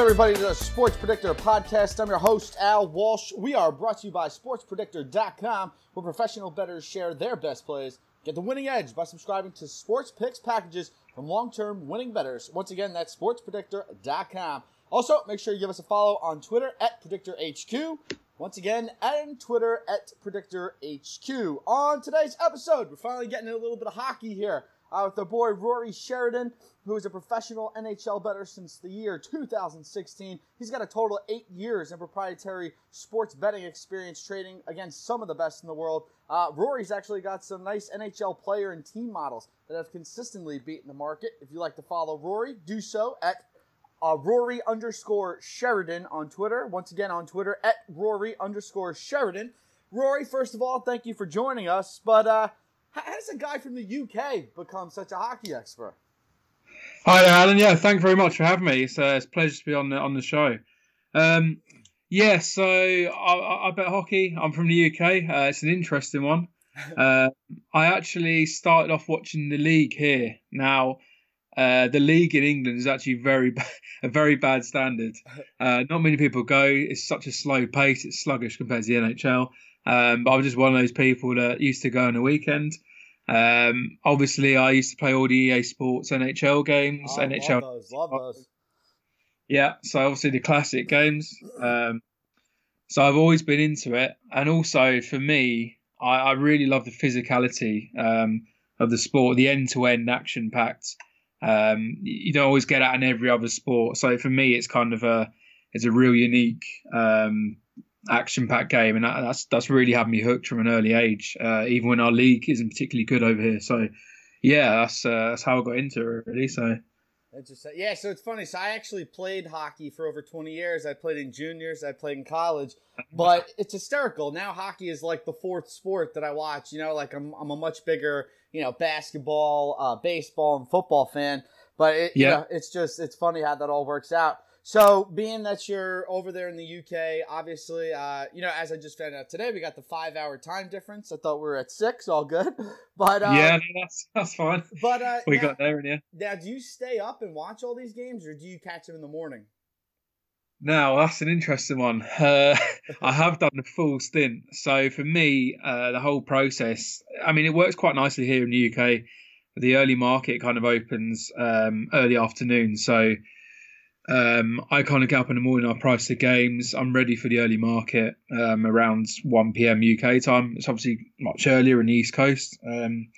Everybody, to the Sports Predictor podcast. I'm your host, Al Walsh. We are brought to you by SportsPredictor.com, where professional bettors share their best plays. Get the winning edge by subscribing to Sports Picks packages from long term winning bettors. Once again, that's SportsPredictor.com. Also, make sure you give us a follow on Twitter at PredictorHQ. Once again, and Twitter at PredictorHQ. On today's episode, we're finally getting a little bit of hockey here uh, with our boy Rory Sheridan, who is a professional NHL bettor since the year 2016. He's got a total of eight years in proprietary sports betting experience trading against some of the best in the world. Uh, Rory's actually got some nice NHL player and team models that have consistently beaten the market. If you like to follow Rory, do so at uh, Rory underscore Sheridan on Twitter. Once again, on Twitter at Rory underscore Sheridan. Rory, first of all, thank you for joining us. But uh, how does a guy from the UK become such a hockey expert? Hi there, Alan. Yeah, thank you very much for having me. It's, uh, it's a pleasure to be on the on the show. Um, yeah, so I, I bet hockey. I'm from the UK. Uh, it's an interesting one. Uh, I actually started off watching the league here. Now, uh, the league in England is actually very a very bad standard. Uh, not many people go. It's such a slow pace. It's sluggish compared to the NHL. Um, but I was just one of those people that used to go on the weekend. Um, obviously, I used to play all the EA Sports NHL games. Oh, NHL, love those, love those. yeah. So obviously the classic games. Um, so I've always been into it, and also for me, I, I really love the physicality um, of the sport, the end-to-end action-packed. Um, you don't always get that in every other sport. So for me, it's kind of a it's a real unique um, action-packed game, and that, that's that's really had me hooked from an early age. Uh, even when our league isn't particularly good over here, so yeah, that's uh, that's how I got into it really. So Interesting. Yeah, so it's funny. So I actually played hockey for over 20 years. I played in juniors, I played in college, but it's hysterical. Now hockey is like the fourth sport that I watch. You know, like I'm, I'm a much bigger, you know, basketball, uh, baseball, and football fan. But it, yeah, you know, it's just it's funny how that all works out. So, being that you're over there in the UK, obviously, uh, you know, as I just found out today, we got the five-hour time difference. I thought we were at six, all good. But uh, yeah, that's that's fine. But uh, we now, got there in the. Now, do you stay up and watch all these games, or do you catch them in the morning? Now that's an interesting one. Uh, I have done the full stint, so for me, uh, the whole process. I mean, it works quite nicely here in the UK. The early market kind of opens um, early afternoon, so um, I kind of get up in the morning. I price the games. I'm ready for the early market um, around 1 p.m. UK time. It's obviously much earlier in the East Coast. Um,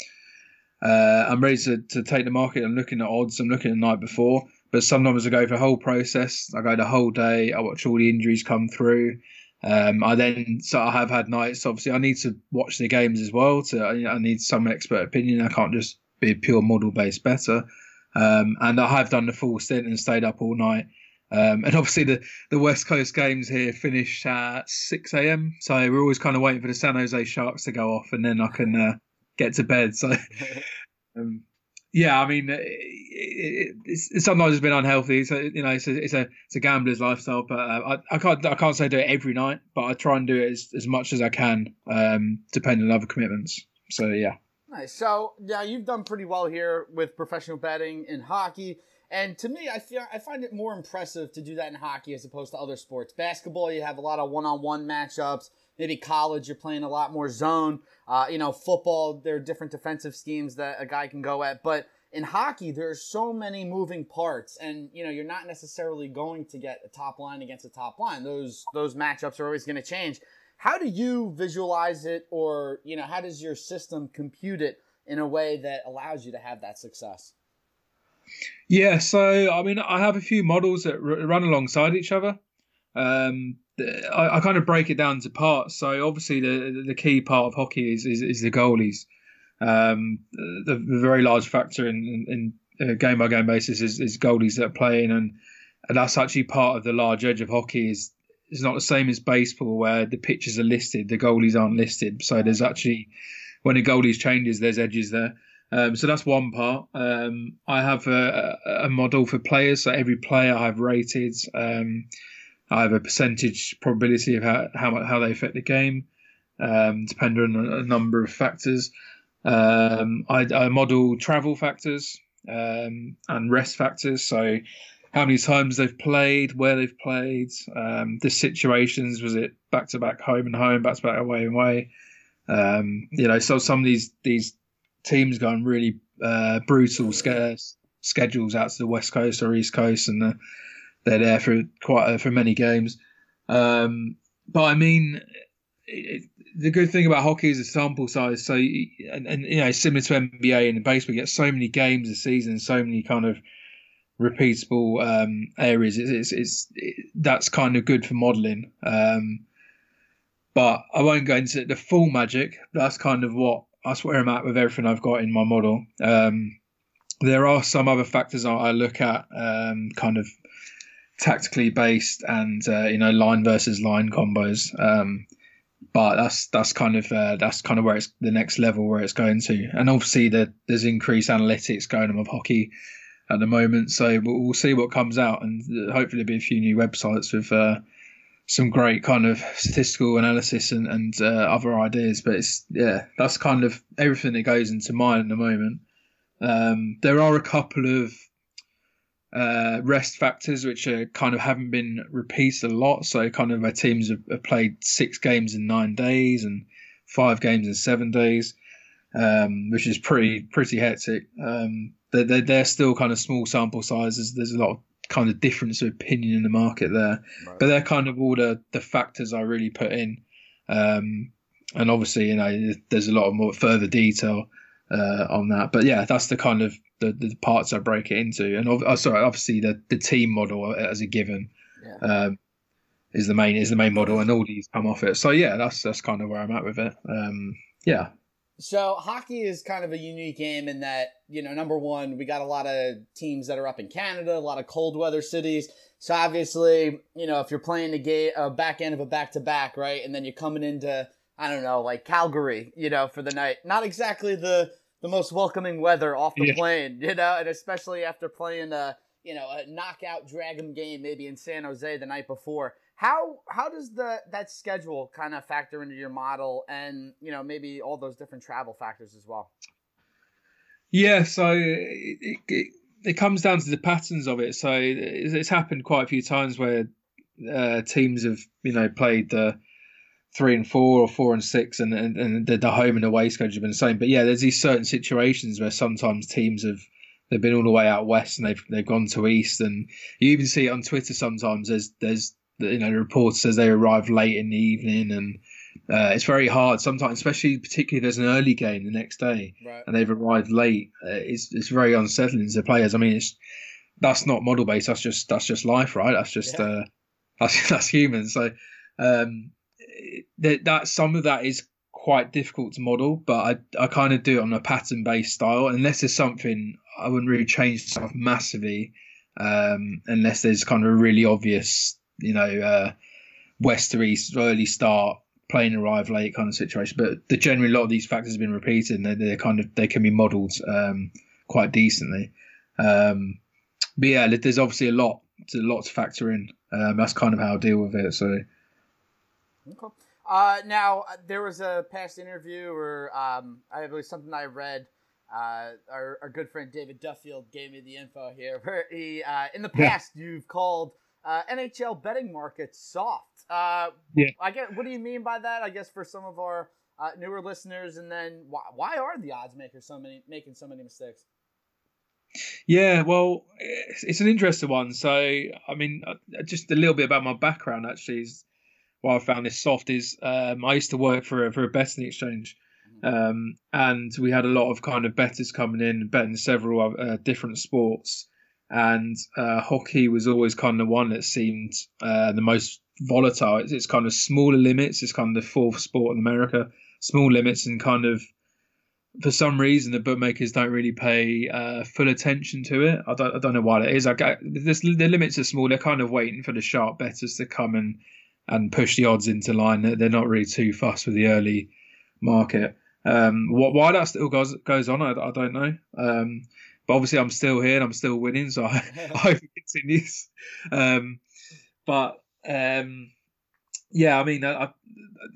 uh, I'm ready to, to take the market. I'm looking at odds. I'm looking at the night before. But sometimes I go for the whole process. I go the whole day. I watch all the injuries come through. Um, I then so I have had nights. Obviously, I need to watch the games as well. To I need some expert opinion. I can't just be a pure model based better. Um, and I have done the full stint and stayed up all night. Um, and obviously the, the West Coast games here finish at 6 a.m. So we're always kind of waiting for the San Jose Sharks to go off and then I can uh, get to bed. So, um, yeah, I mean, it, it, it's, sometimes it's been unhealthy. So, you know, it's a, it's a, it's a gambler's lifestyle, but uh, I, I can't, I can't say do it every night, but I try and do it as, as much as I can, um, depending on other commitments. So, yeah. Nice. So yeah, you've done pretty well here with professional betting in hockey. And to me, I feel I find it more impressive to do that in hockey as opposed to other sports. Basketball, you have a lot of one-on-one matchups. Maybe college, you're playing a lot more zone. Uh, you know, football, there are different defensive schemes that a guy can go at. But in hockey, there are so many moving parts, and you know, you're not necessarily going to get a top line against a top line. Those those matchups are always going to change how do you visualize it or you know how does your system compute it in a way that allows you to have that success? Yeah so i mean i have a few models that r- run alongside each other. Um, I, I, kind of break it down to parts. So obviously the the key part of hockey is is, is the goalies. Um, the, the, very large factor in, in, in game by game basis is, is goalies that are playing and and that's actually part of the large edge of hockey is it's not the same as baseball where the pitches are listed, the goalies aren't listed. So there's actually when a goalies changes, there's edges there. Um, so that's one part. Um, I have a, a, model for players. So every player I have rated. Um, I have a percentage probability of how how, how they affect the game, um, depending on a number of factors. Um, I, I, model travel factors um, and rest factors. So how many times they've played, where they've played, um, the situations. Was it back to back home and home, back to back away and away? Um, you know, so some of these these teams going really uh, brutal scarce schedules out to the west coast or east coast, and uh, they're there for quite uh, for many games. Um, but I mean, it, the good thing about hockey is the sample size. So, and, and you know, similar to NBA and baseball, you get so many games a season, so many kind of repeatable um, areas. It's, it's, it's it, that's kind of good for modelling. Um, but I won't go into the full magic. That's kind of what that's where I'm at with everything I've got in my model. Um, there are some other factors I look at, um, kind of tactically based and uh, you know line versus line combos. Um, but that's that's kind of uh, that's kind of where it's the next level where it's going to, and obviously the, there's increased analytics going on with hockey at the moment. So we'll, we'll see what comes out, and uh, hopefully there'll be a few new websites with uh, some great kind of statistical analysis and, and uh, other ideas. But it's yeah, that's kind of everything that goes into mine at the moment. Um, there are a couple of uh, rest factors which are kind of haven't been repeated a lot. So kind of our teams have, have played six games in nine days and five games in seven days, um, which is pretty pretty hectic. Um, they're, they're, still kind of small sample sizes. There's a lot of kind of difference of opinion in the market there, right. but they're kind of all the the factors I really put in. Um, and obviously, you know, there's a lot of more further detail uh, on that. But yeah, that's the kind of the, the parts I break it into. And oh, sorry, obviously the, the team model as a given yeah. um, is the main is the main model, and all these come off it. So yeah, that's that's kind of where I'm at with it. Um, yeah. So hockey is kind of a unique game in that you know number one we got a lot of teams that are up in Canada, a lot of cold weather cities. So obviously you know if you're playing the game a uh, back end of a back to back, right, and then you're coming into I don't know like Calgary, you know, for the night. Not exactly the the most welcoming weather off the yeah. plane, you know, and especially after playing a you know a knockout Dragon game maybe in San Jose the night before. How how does the that schedule kind of factor into your model, and you know maybe all those different travel factors as well? Yeah, so it, it, it comes down to the patterns of it. So it's happened quite a few times where uh, teams have you know played the three and four or four and six, and and, and the, the home and away schedule have been the same. But yeah, there's these certain situations where sometimes teams have they've been all the way out west and they've they've gone to east, and you even see it on Twitter sometimes. There's there's you know the report says they arrive late in the evening and. Uh, it's very hard sometimes, especially particularly if there's an early game the next day right. and they've arrived late. Uh, it's it's very unsettling to players. I mean, it's that's not model based. That's just that's just life, right? That's just yeah. uh, that's that's human. So um, that that some of that is quite difficult to model, but I I kind of do it on a pattern based style. Unless there's something I wouldn't really change stuff massively, um, unless there's kind of a really obvious, you know, uh, west to east early start, plane arrive late kind of situation. But the generally a lot of these factors have been repeated, and they're, they're kind of they can be modelled um, quite decently. Um, but yeah, there's obviously a lot to a lot to factor in. Um, that's kind of how I deal with it. So. Okay. Uh, now uh, there was a past interview, or um, I believe something I read. Uh, our, our good friend David Duffield gave me the info here. Where he, uh, in the past, yeah. you've called uh, NHL betting market soft. Uh, yeah. I get. What do you mean by that? I guess for some of our uh, newer listeners, and then why, why are the odds makers so many making so many mistakes? Yeah, well, it's, it's an interesting one. So, I mean, uh, just a little bit about my background actually is why I found this soft is um, I used to work for a, for a betting exchange, mm-hmm. um, and we had a lot of kind of betters coming in betting several uh, different sports, and uh, hockey was always kind of one that seemed uh, the most volatile. It's, it's, kind of smaller limits. It's kind of the fourth sport in America, small limits, and kind of for some reason the bookmakers don't really pay uh, full attention to it. I don't, I don't know why that is. I, this, the limits are small. They're kind of waiting for the sharp betters to come and and push the odds into line. They're not really too fussed with the early market. Um, why that still goes goes on, I, I don't know. Um, but obviously, I'm still here and I'm still winning, so I, I hope it continues. Um, but um, yeah, I mean, I,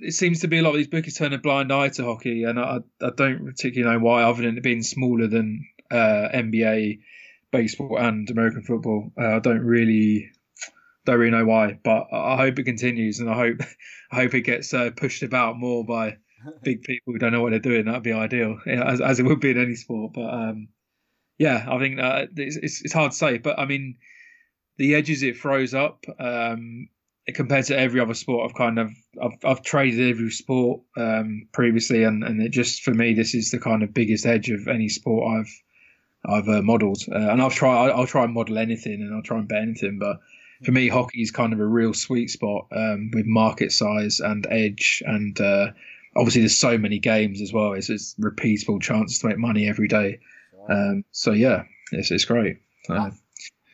it seems to be a lot of these bookies turn a blind eye to hockey, and I, I don't particularly know why, other than it being smaller than uh, NBA baseball and American football. Uh, I don't really don't really know why, but I hope it continues, and I hope I hope it gets uh, pushed about more by big people who don't know what they're doing. That'd be ideal, as, as it would be in any sport. But um, yeah, I think uh, it's, it's, it's hard to say. But I mean, the edges it throws up um, compared to every other sport, I've kind of I've, I've traded every sport um, previously, and and it just for me this is the kind of biggest edge of any sport I've I've uh, modelled, uh, and I'll try I'll, try and model anything, and I'll try and bet anything, but for me, hockey is kind of a real sweet spot um, with market size and edge, and uh, obviously there's so many games as well. It's, it's repeatable chances to make money every day. Um, so yeah, it's it's great. Uh,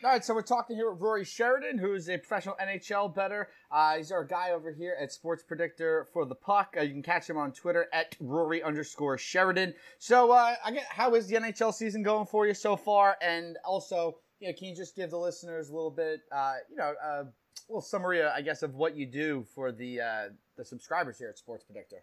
all right, so we're talking here with Rory Sheridan, who's a professional NHL better. Uh, he's our guy over here at Sports Predictor for the Puck. Uh, you can catch him on Twitter at Rory underscore Sheridan. So, uh, I get how is the NHL season going for you so far? And also, you know, can you just give the listeners a little bit, uh, you know, uh, a little summary, uh, I guess, of what you do for the uh, the subscribers here at Sports Predictor?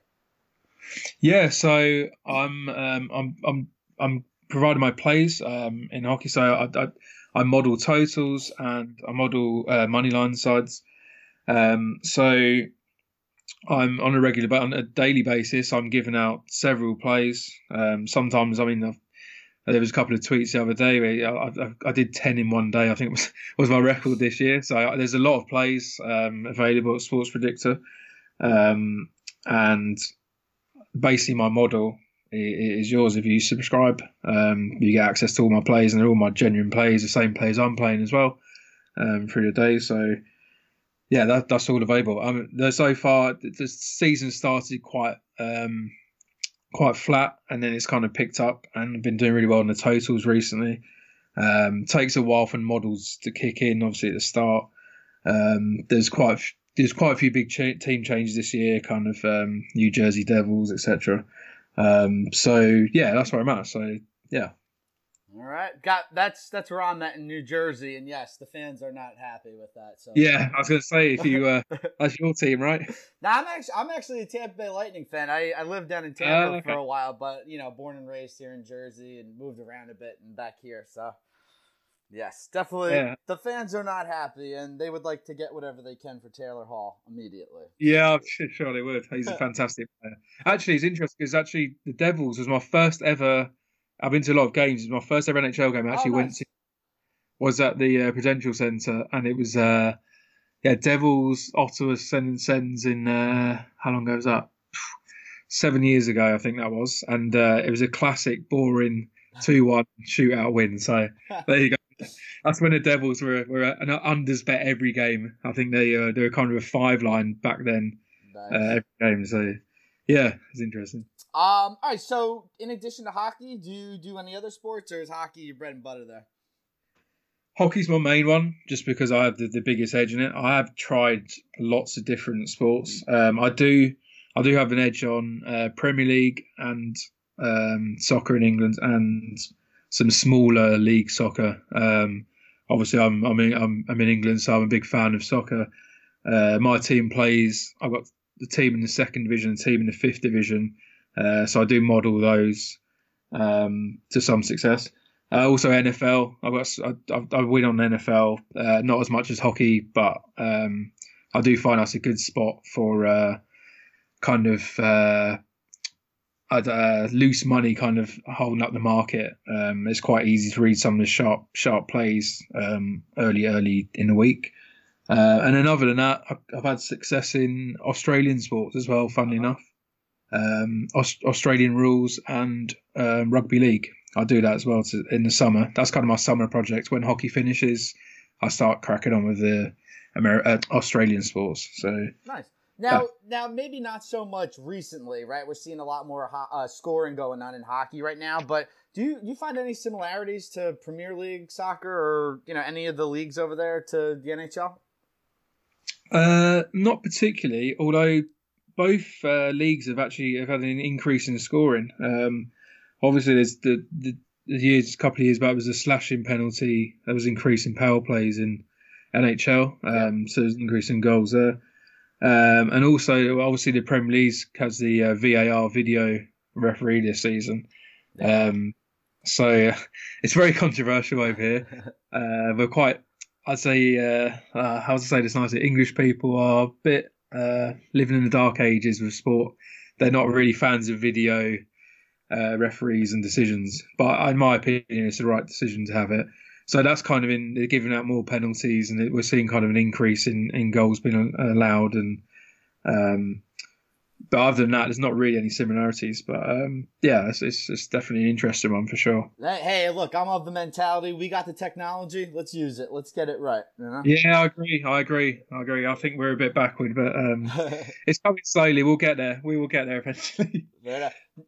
Yeah, so I'm um, I'm I'm I'm providing my plays um, in hockey. So I, I, I model totals and I model uh, money line sides. Um, so I'm on a regular, but on a daily basis, I'm giving out several plays. Um, sometimes, I mean, I've there was a couple of tweets the other day where I, I, I did 10 in one day, I think was, was my record this year. So I, there's a lot of plays um, available at Sports Predictor. Um, and basically, my model is yours if you subscribe. Um, you get access to all my plays, and all my genuine plays, the same plays I'm playing as well um, through the day. So, yeah, that, that's all available. So far, the season started quite um, quite flat, and then it's kind of picked up and been doing really well in the totals recently. Um, takes a while for models to kick in, obviously at the start. Um, there's quite there's quite a few big cha- team changes this year, kind of um, New Jersey Devils, etc. Um, so yeah, that's where I'm at. So yeah. All right, got that's that's where I'm at in New Jersey, and yes, the fans are not happy with that. So yeah, I was gonna say if you uh, that's your team, right? now I'm actually I'm actually a Tampa Bay Lightning fan. I I lived down in Tampa uh, okay. for a while, but you know, born and raised here in Jersey, and moved around a bit and back here. So yes, definitely, yeah. the fans are not happy, and they would like to get whatever they can for Taylor Hall immediately. Yeah, I'm sure they would. He's a fantastic player. Actually, it's interesting because actually the Devils was my first ever I've been to a lot of games. It's my first ever NHL game I actually oh, nice. went to was at the uh, Prudential Centre, and it was uh, yeah Devils Ottawa Sens Sens in uh, how long ago was that? Seven years ago, I think that was, and uh, it was a classic, boring two one shootout win. So there you go. That's when the Devils were were an unders bet every game. I think they uh, they were kind of a five line back then nice. uh, every game. So yeah, it's interesting. Um, all right. So, in addition to hockey, do you do any other sports, or is hockey your bread and butter there? Hockey's my main one, just because I have the, the biggest edge in it. I have tried lots of different sports. Um, I do, I do have an edge on uh, Premier League and um, soccer in England, and some smaller league soccer. Um, obviously, I'm I'm in, I'm, I'm in England, so I'm a big fan of soccer. Uh, my team plays. I've got the team in the second division, the team in the fifth division. Uh, so I do model those um, to some success. Uh, also NFL, I've got I, I win on NFL, uh, not as much as hockey, but um, I do find that's a good spot for uh, kind of uh, loose money, kind of holding up the market. Um, it's quite easy to read some of the sharp sharp plays um, early early in the week. Uh, and then other than that, I've, I've, had success in Australian sports as well. Funnily uh-huh. enough, um, Aust- Australian rules and um, rugby league. I do that as well to, in the summer. That's kind of my summer project. When hockey finishes, I start cracking on with the Amer- uh, Australian sports. So nice. Now, yeah. now maybe not so much recently, right? We're seeing a lot more ho- uh, scoring going on in hockey right now. But do you, do you find any similarities to Premier League soccer or you know any of the leagues over there to the NHL? Uh, not particularly. Although both uh, leagues have actually have had an increase in scoring. Um, obviously, there's the, the, the years, couple of years back, was a slashing penalty. There was increasing power plays in NHL, um, yeah. so there's an increase in goals there. Um, and also, obviously, the Premier League has the uh, VAR video referee this season. Um, So it's very controversial over here. Uh, we're quite, I'd say, uh, uh, how to say this nicely, English people are a bit uh, living in the dark ages with sport. They're not really fans of video uh, referees and decisions. But in my opinion, it's the right decision to have it. So that's kind of in they're giving out more penalties, and we're seeing kind of an increase in, in goals being allowed. And um, but other than that, there's not really any similarities. But um, yeah, it's, it's, it's definitely an interesting one for sure. Hey, look, I'm of the mentality. We got the technology. Let's use it. Let's get it right. You know? Yeah, I agree. I agree. I agree. I think we're a bit backward, but um, it's coming slowly. We'll get there. We will get there eventually.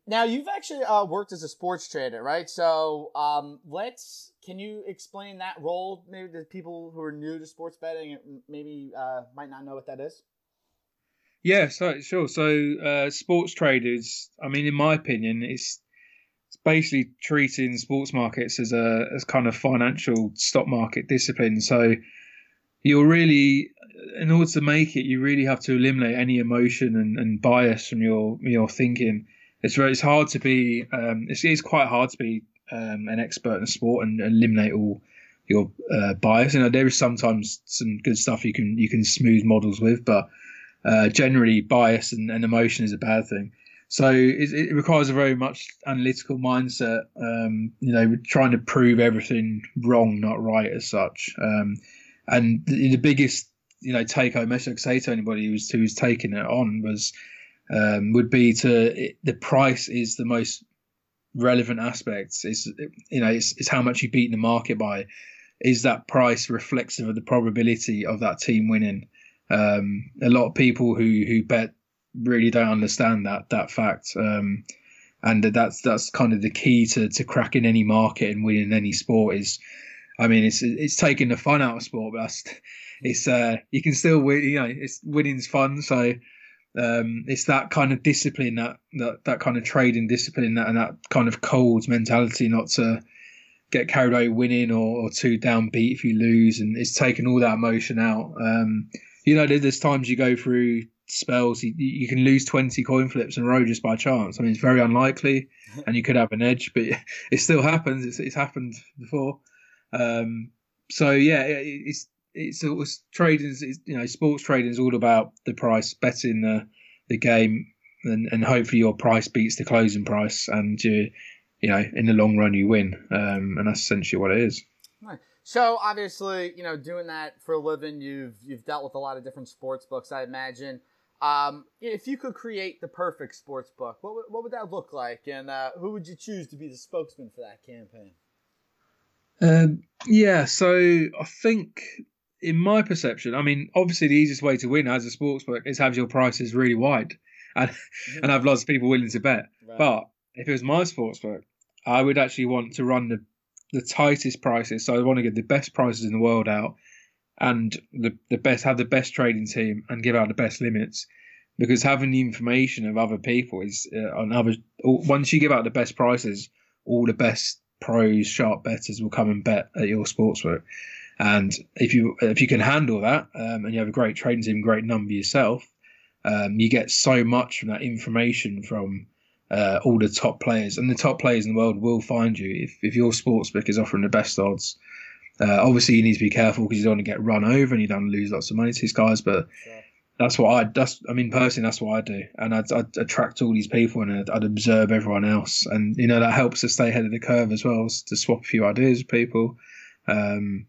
now, you've actually uh, worked as a sports trader, right? So um, let's. Can you explain that role maybe to people who are new to sports betting maybe uh, might not know what that is? Yeah, so sure. So uh, sports traders, I mean, in my opinion, it's it's basically treating sports markets as a as kind of financial stock market discipline. So you're really, in order to make it, you really have to eliminate any emotion and, and bias from your your thinking. It's it's hard to be. Um, it's, it's quite hard to be um, an expert in sport and eliminate all your uh, bias. You know, there is sometimes some good stuff you can you can smooth models with, but uh, generally bias and, and, emotion is a bad thing. So it, it requires a very much analytical mindset. Um, you know, trying to prove everything wrong, not right, as such. Um, and the, the, biggest, you know, take home message I could say to anybody who's who's taking it on was um, would be to it, the price is the most relevant aspects. It's you know, it's, it's how much you beat the market by. Is that price reflective of the probability of that team winning? Um, a lot of people who who bet really don't understand that that fact. Um, and that's that's kind of the key to, to cracking any market and winning any sport is I mean it's it's taking the fun out of sport but that's, it's uh you can still win you know it's winning's fun so um it's that kind of discipline that that, that kind of trading discipline that and that kind of cold mentality not to get carried away winning or, or too downbeat if you lose and it's taking all that emotion out um you know, there's times you go through spells, you, you can lose 20 coin flips in a row just by chance. I mean, it's very unlikely and you could have an edge, but it still happens. It's, it's happened before. Um, so, yeah, it's, it's, it's trading, it's, you know, sports trading is all about the price, betting the, the game, and, and hopefully your price beats the closing price and you, you know, in the long run you win. Um, and that's essentially what it is. So obviously, you know, doing that for a living, you've you've dealt with a lot of different sports books, I imagine. Um, if you could create the perfect sports book, what would, what would that look like, and uh, who would you choose to be the spokesman for that campaign? Um, yeah, so I think in my perception, I mean, obviously the easiest way to win as a sports book is have your prices really wide and and have lots of people willing to bet. Right. But if it was my sports book, I would actually want to run the the tightest prices. So I want to get the best prices in the world out and the, the best have the best trading team and give out the best limits because having the information of other people is uh, on other once you give out the best prices all the best pros sharp betters will come and bet at your sportsbook and if you if you can handle that um, and you have a great trading team great number yourself um, you get so much from that information from uh, all the top players, and the top players in the world will find you if, if your sportsbook is offering the best odds. Uh, obviously, you need to be careful because you don't want to get run over and you don't lose lots of money to these guys. But that's what I. That's I mean, personally, that's what I do, and I'd, I'd attract all these people and I'd, I'd, observe everyone else, and you know that helps to stay ahead of the curve as well, to swap a few ideas with people. Um,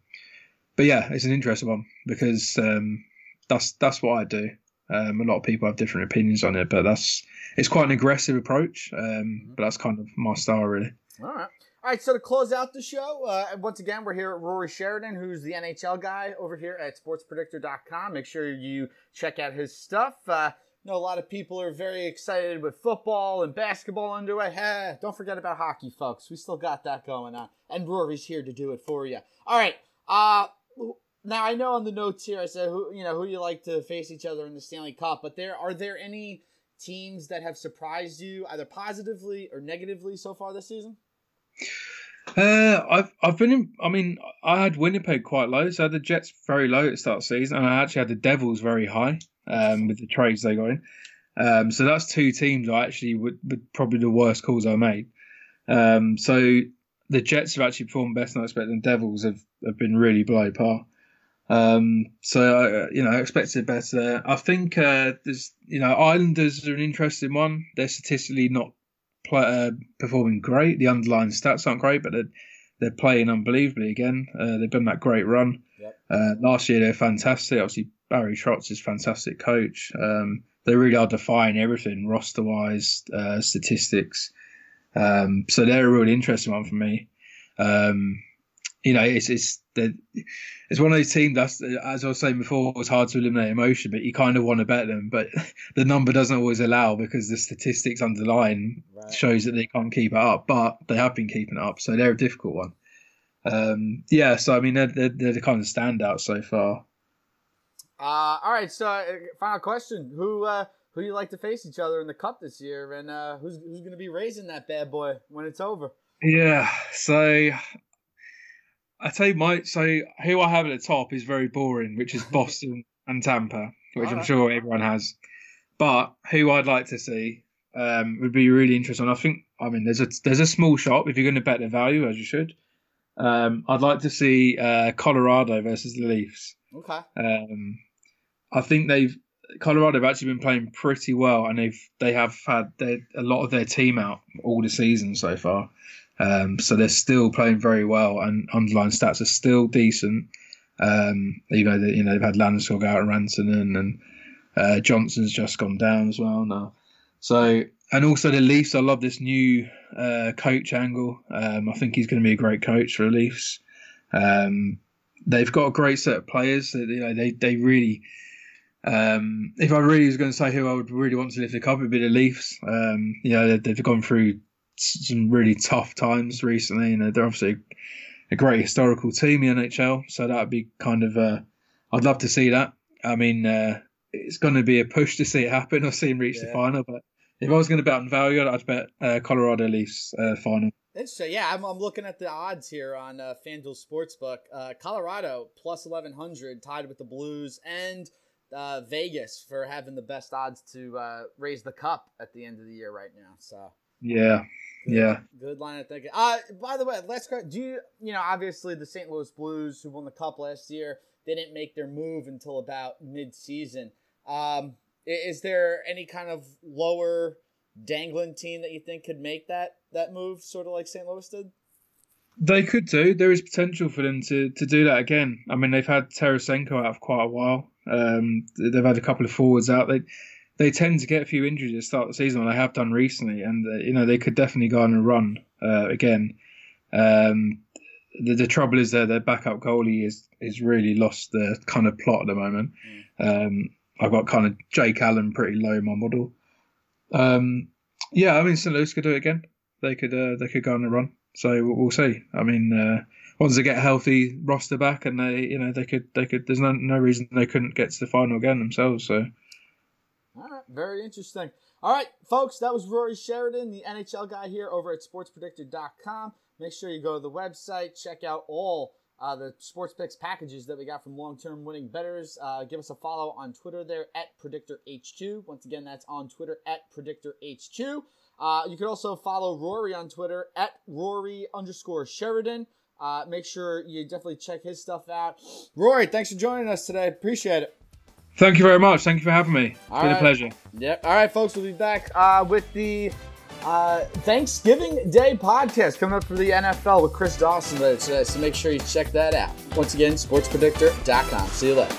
but yeah, it's an interesting one because um, that's that's what I do. Um, a lot of people have different opinions on it, but that's it's quite an aggressive approach. Um, mm-hmm. But that's kind of my style, really. All right. All right, so to close out the show, uh, once again, we're here at Rory Sheridan, who's the NHL guy over here at sportspredictor.com. Make sure you check out his stuff. Uh, know a lot of people are very excited with football and basketball underway. Hey, don't forget about hockey, folks. We still got that going on. And Rory's here to do it for you. All right. Uh, now I know on the notes here I said who you know who you like to face each other in the Stanley Cup, but there are there any teams that have surprised you either positively or negatively so far this season? Uh, I've I've been in. I mean, I had Winnipeg quite low, so I had the Jets very low at start of the season, and I actually had the Devils very high um, with the trades they got in. Um, so that's two teams I actually would, would probably the worst calls I made. Um, so the Jets have actually performed best than I expected, and Devils have, have been really below par. Um, so I, you know, I expected better there. I think uh, there's you know Islanders are an interesting one. They're statistically not play, uh, performing great. The underlying stats aren't great, but they're they're playing unbelievably again. Uh, they've done that great run. Yep. Uh, last year they're fantastic. Obviously Barry Trotz is fantastic coach. Um, they really are defying everything roster wise, uh, statistics. Um, so they're a really interesting one for me. Um, you know, it's it's it's one of those teams that's as I was saying before, it's hard to eliminate emotion, but you kind of want to bet them, but the number doesn't always allow because the statistics underlying right. shows that they can't keep it up, but they have been keeping it up, so they're a difficult one. Um, yeah, so I mean, they're, they're, they're the kind of standout so far. Uh, all right, so uh, final question: Who uh, who do you like to face each other in the cup this year, and uh, who's who's going to be raising that bad boy when it's over? Yeah, so I tell you, my so who I have at the top is very boring, which is Boston and Tampa, which I'm sure everyone has. But who I'd like to see um, would be really interesting. I think, I mean, there's a there's a small shop if you're going to bet the value, as you should. Um, I'd like to see uh, Colorado versus the Leafs. Okay. Um, I think they've Colorado have actually been playing pretty well, and they've they have had their, a lot of their team out all the season so far. Um, so they're still playing very well, and underlying stats are still decent. Um, even though they, you know they've had Landeskog out and Rantanen, and uh, Johnson's just gone down as well now. So and also the Leafs, I love this new uh, coach angle. Um, I think he's going to be a great coach for the Leafs. Um, they've got a great set of players. You know, they they really. Um, if I really was going to say who I would really want to lift the cup, it'd be the Leafs. Um, you know, they've, they've gone through some really tough times recently. You know, they're obviously a great historical team in the NHL, so that'd be kind of. Uh, I'd love to see that. I mean, uh, it's going to be a push to see it happen or see him reach yeah. the final. But if I was going to bet on value, I'd bet uh, Colorado Leafs uh, final. Interesting. Yeah, I'm, I'm looking at the odds here on uh, FanDuel Sportsbook. Uh, Colorado plus 1100, tied with the Blues and uh, Vegas for having the best odds to uh, raise the cup at the end of the year right now. So yeah, Good, yeah. Good line of thinking. Uh, by the way, let's go. Do you, you know, obviously the St. Louis Blues, who won the Cup last year, they didn't make their move until about mid-season. Um, is there any kind of lower dangling team that you think could make that that move, sort of like St. Louis did? They could do. There is potential for them to, to do that again. I mean, they've had Tarasenko out for quite a while. Um, they've had a couple of forwards out. They they tend to get a few injuries at the start of the season, and they have done recently. And uh, you know they could definitely go on a run uh, again. Um, the, the trouble is that their backup goalie is is really lost the kind of plot at the moment. Mm. Um, I've got kind of Jake Allen pretty low in my model. Um, yeah, I mean St. Louis could do it again. They could uh, they could go on a run. So we'll, see. I mean, uh, once they get healthy roster back, and they you know they could they could. There's no no reason they couldn't get to the final again themselves. So. All right, very interesting. All right, folks, that was Rory Sheridan, the NHL guy here over at SportsPredictor.com. Make sure you go to the website, check out all uh, the sports picks packages that we got from long term winning betters. Uh, give us a follow on Twitter there at PredictorHQ. Once again, that's on Twitter at PredictorHQ. Uh, you can also follow Rory on Twitter at Rory underscore Sheridan. Uh, make sure you definitely check his stuff out. Rory, thanks for joining us today. Appreciate it. Thank you very much. Thank you for having me. It's All been right. a pleasure. Yep. All right, folks, we'll be back uh, with the uh, Thanksgiving Day podcast coming up for the NFL with Chris Dawson later today. So make sure you check that out. Once again, sportspredictor.com. See you later.